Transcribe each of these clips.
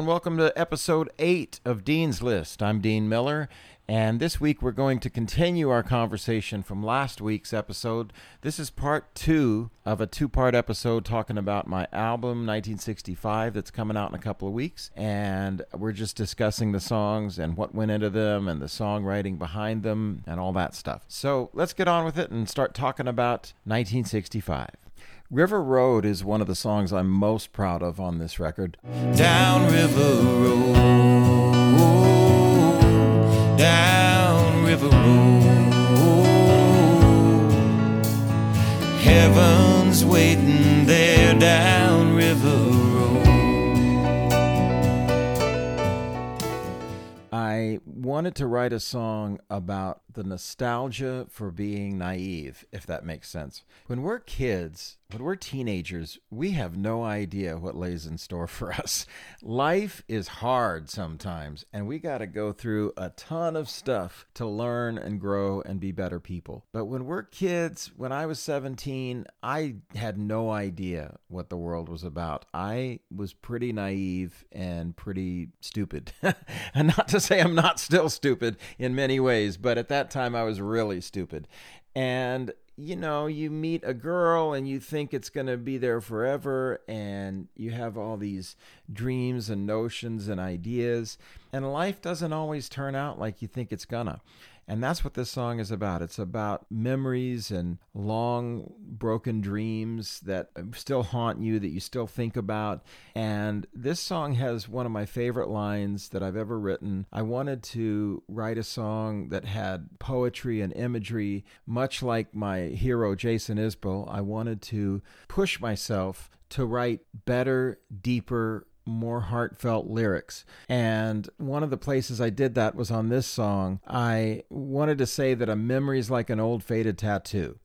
and welcome to episode 8 of Dean's List. I'm Dean Miller, and this week we're going to continue our conversation from last week's episode. This is part 2 of a two part episode talking about my album 1965 that's coming out in a couple of weeks, and we're just discussing the songs and what went into them and the songwriting behind them and all that stuff. So let's get on with it and start talking about 1965. River Road is one of the songs I'm most proud of on this record. Down River Road, down River Road. Heaven's waiting there down River Road. I wanted to write a song about the nostalgia for being naive, if that makes sense. When we're kids, when we're teenagers, we have no idea what lays in store for us. Life is hard sometimes, and we got to go through a ton of stuff to learn and grow and be better people. But when we're kids, when I was 17, I had no idea what the world was about. I was pretty naive and pretty stupid. and not to say I'm not still stupid in many ways, but at that time I was really stupid. And you know, you meet a girl and you think it's going to be there forever, and you have all these dreams and notions and ideas, and life doesn't always turn out like you think it's gonna. And that's what this song is about. It's about memories and long broken dreams that still haunt you, that you still think about. And this song has one of my favorite lines that I've ever written. I wanted to write a song that had poetry and imagery, much like my hero, Jason Isbell. I wanted to push myself to write better, deeper, more heartfelt lyrics. And one of the places I did that was on this song. I wanted to say that a memory is like an old faded tattoo.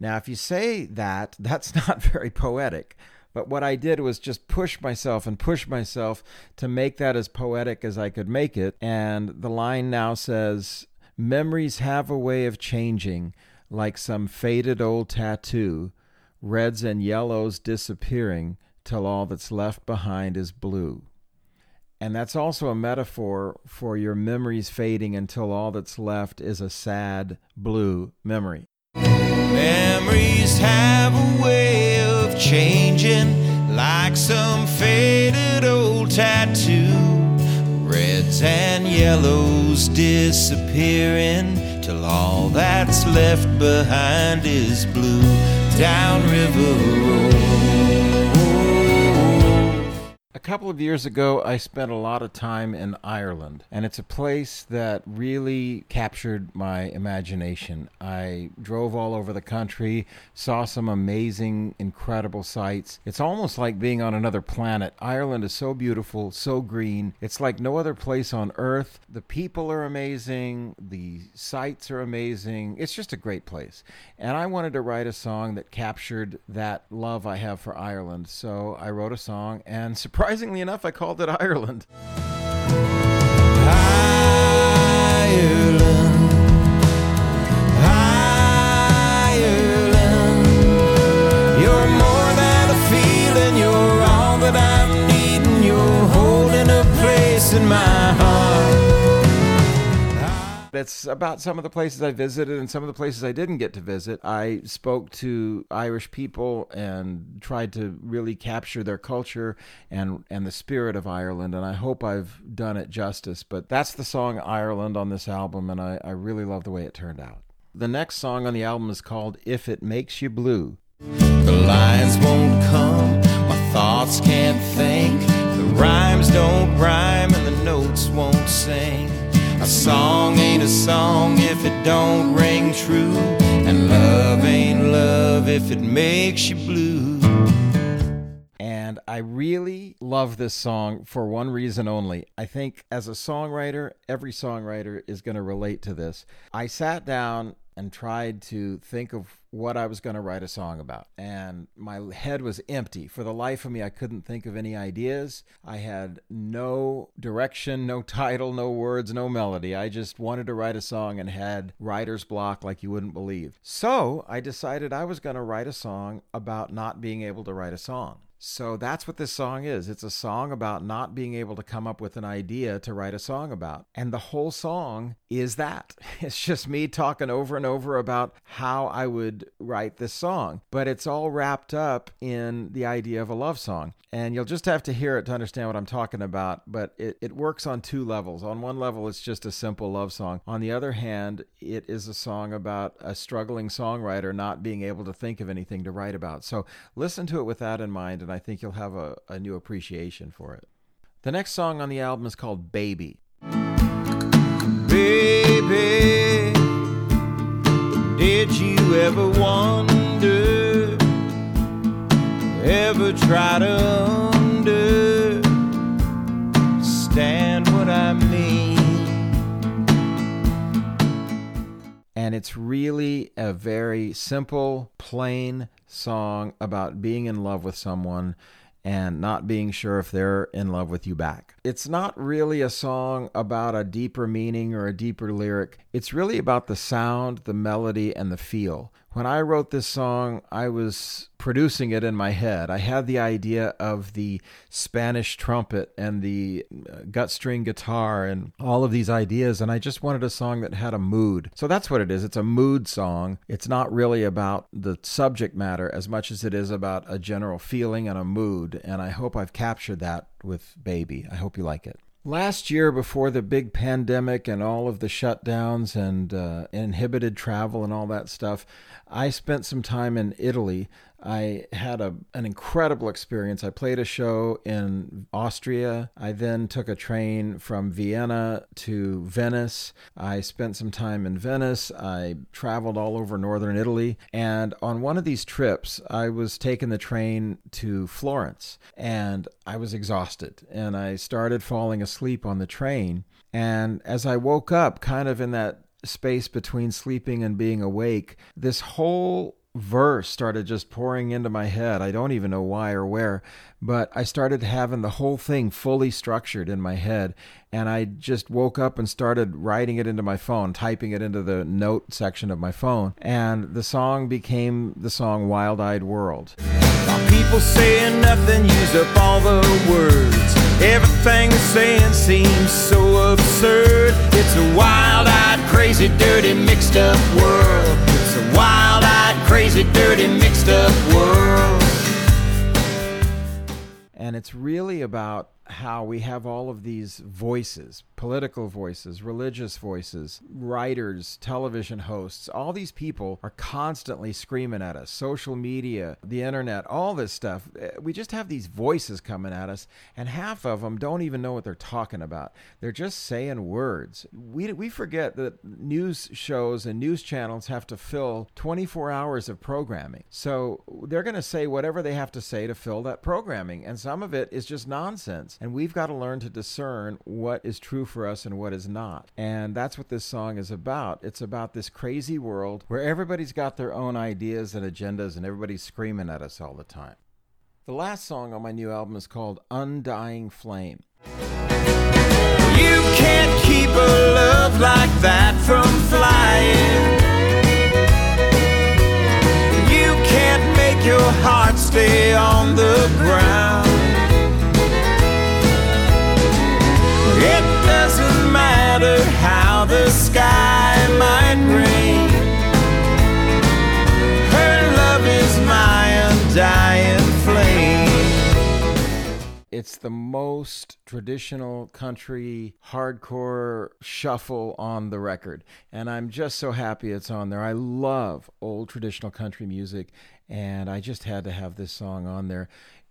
Now, if you say that, that's not very poetic. But what I did was just push myself and push myself to make that as poetic as I could make it. And the line now says, Memories have a way of changing, like some faded old tattoo, reds and yellows disappearing till all that's left behind is blue. And that's also a metaphor for your memories fading until all that's left is a sad blue memory. Memories have a way of changing like some faded old tattoo. Reds and yellows disappearing till all that's left behind is blue. Down River Road. Couple of years ago, I spent a lot of time in Ireland, and it's a place that really captured my imagination. I drove all over the country, saw some amazing, incredible sights. It's almost like being on another planet. Ireland is so beautiful, so green. It's like no other place on earth. The people are amazing, the sights are amazing. It's just a great place. And I wanted to write a song that captured that love I have for Ireland. So I wrote a song, and surprisingly, surprisingly enough, I called it Ireland. It's about some of the places I visited and some of the places I didn't get to visit. I spoke to Irish people and tried to really capture their culture and, and the spirit of Ireland, and I hope I've done it justice. But that's the song Ireland on this album, and I, I really love the way it turned out. The next song on the album is called If It Makes You Blue. The lines won't come, my thoughts can't think. The rhymes don't rhyme, and the notes won't sing. A song don't ring true. And love ain't love if it makes you blue. And I really love this song for one reason only. I think as a songwriter, every songwriter is going to relate to this. I sat down and tried to think of what I was going to write a song about. And my head was empty. For the life of me, I couldn't think of any ideas. I had no direction, no title, no words, no melody. I just wanted to write a song and had writer's block like you wouldn't believe. So I decided I was going to write a song about not being able to write a song. So that's what this song is. It's a song about not being able to come up with an idea to write a song about. And the whole song is that. It's just me talking over and over about how I would write this song. But it's all wrapped up in the idea of a love song. And you'll just have to hear it to understand what I'm talking about. But it, it works on two levels. On one level, it's just a simple love song. On the other hand, it is a song about a struggling songwriter not being able to think of anything to write about. So listen to it with that in mind. And I think you'll have a, a new appreciation for it. The next song on the album is called Baby. Baby, did you ever wonder, ever try to understand what I mean? And it's really a very simple, plain song about being in love with someone and not being sure if they're in love with you back. It's not really a song about a deeper meaning or a deeper lyric. It's really about the sound, the melody, and the feel. When I wrote this song, I was producing it in my head. I had the idea of the Spanish trumpet and the uh, gut string guitar and all of these ideas, and I just wanted a song that had a mood. So that's what it is. It's a mood song. It's not really about the subject matter as much as it is about a general feeling and a mood, and I hope I've captured that with Baby. I hope you like it. Last year, before the big pandemic and all of the shutdowns and uh, inhibited travel and all that stuff, I spent some time in Italy I had a, an incredible experience. I played a show in Austria. I then took a train from Vienna to Venice. I spent some time in Venice. I traveled all over northern Italy. And on one of these trips, I was taking the train to Florence and I was exhausted. And I started falling asleep on the train. And as I woke up, kind of in that space between sleeping and being awake, this whole verse started just pouring into my head. I don't even know why or where, but I started having the whole thing fully structured in my head. And I just woke up and started writing it into my phone, typing it into the note section of my phone. And the song became the song Wild Eyed World. While people saying nothing, use up all the words. Everything they're saying seems so absurd. It's a wild eyed, crazy, dirty, mixed up world. It's a wild crazy, dirty, mixed up world. And it's really about how we have all of these voices political voices, religious voices, writers, television hosts. All these people are constantly screaming at us. Social media, the internet, all this stuff. Eh, we just have these voices coming at us, and half of them don't even know what they're talking about. They're just saying words. We, we forget that news shows and news channels have to fill 24 hours of programming. So they're going to say whatever they have to say to fill that programming. And some of it is just nonsense. And we've got to learn to discern what is true for us and what is not. And that's what this song is about. It's about this crazy world where everybody's got their own ideas and agendas and everybody's screaming at us all the time. The last song on my new album is called Undying Flame. You It's the most traditional country hardcore shuffle on the record. And I'm just so happy it's on there. I love old traditional country music, and I just had to have this song on there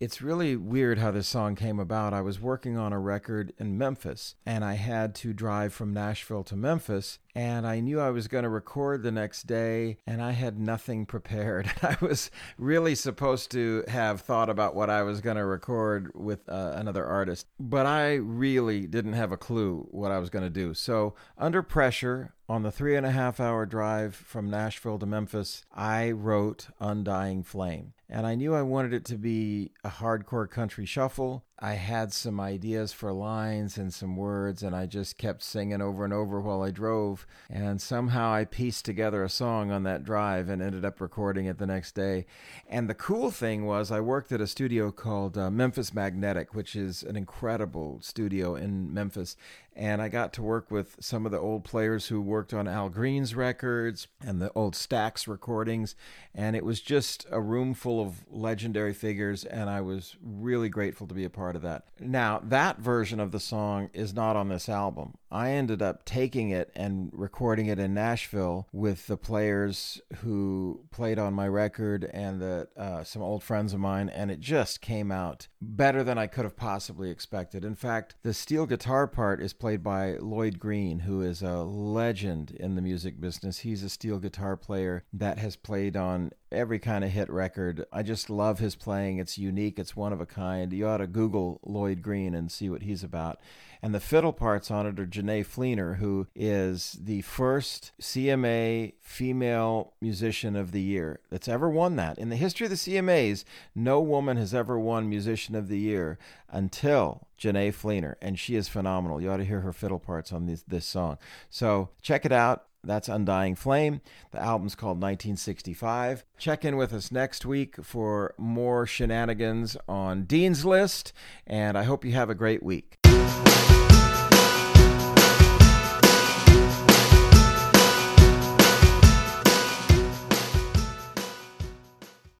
it's really weird how this song came about. I was working on a record in Memphis and I had to drive from Nashville to Memphis and I knew I was going to record the next day, and I had nothing prepared. I was really supposed to have thought about what I was going to record with uh, another artist, but I really didn't have a clue what I was going to do. So, under pressure, on the three and a half hour drive from Nashville to Memphis, I wrote Undying Flame. And I knew I wanted it to be a hardcore country shuffle. I had some ideas for lines and some words, and I just kept singing over and over while I drove. And somehow I pieced together a song on that drive and ended up recording it the next day. And the cool thing was, I worked at a studio called uh, Memphis Magnetic, which is an incredible studio in Memphis. And I got to work with some of the old players who worked on Al Green's records and the old Stax recordings. And it was just a room full of legendary figures. And I was really grateful to be a part of that. Now, that version of the song is not on this album. I ended up taking it and recording it in Nashville with the players who played on my record and the, uh, some old friends of mine, and it just came out better than I could have possibly expected. In fact, the steel guitar part is played by Lloyd Green, who is a legend in the music business. He's a steel guitar player that has played on every kind of hit record. I just love his playing. It's unique, it's one of a kind. You ought to Google Lloyd Green and see what he's about. And the fiddle parts on it are Jenee Fleenor, who is the first CMA female musician of the year that's ever won that. In the history of the CMAs, no woman has ever won musician of the year until Jenee Fleenor, and she is phenomenal. You ought to hear her fiddle parts on this, this song. So check it out. That's Undying Flame. The album's called 1965. Check in with us next week for more shenanigans on Dean's List, and I hope you have a great week.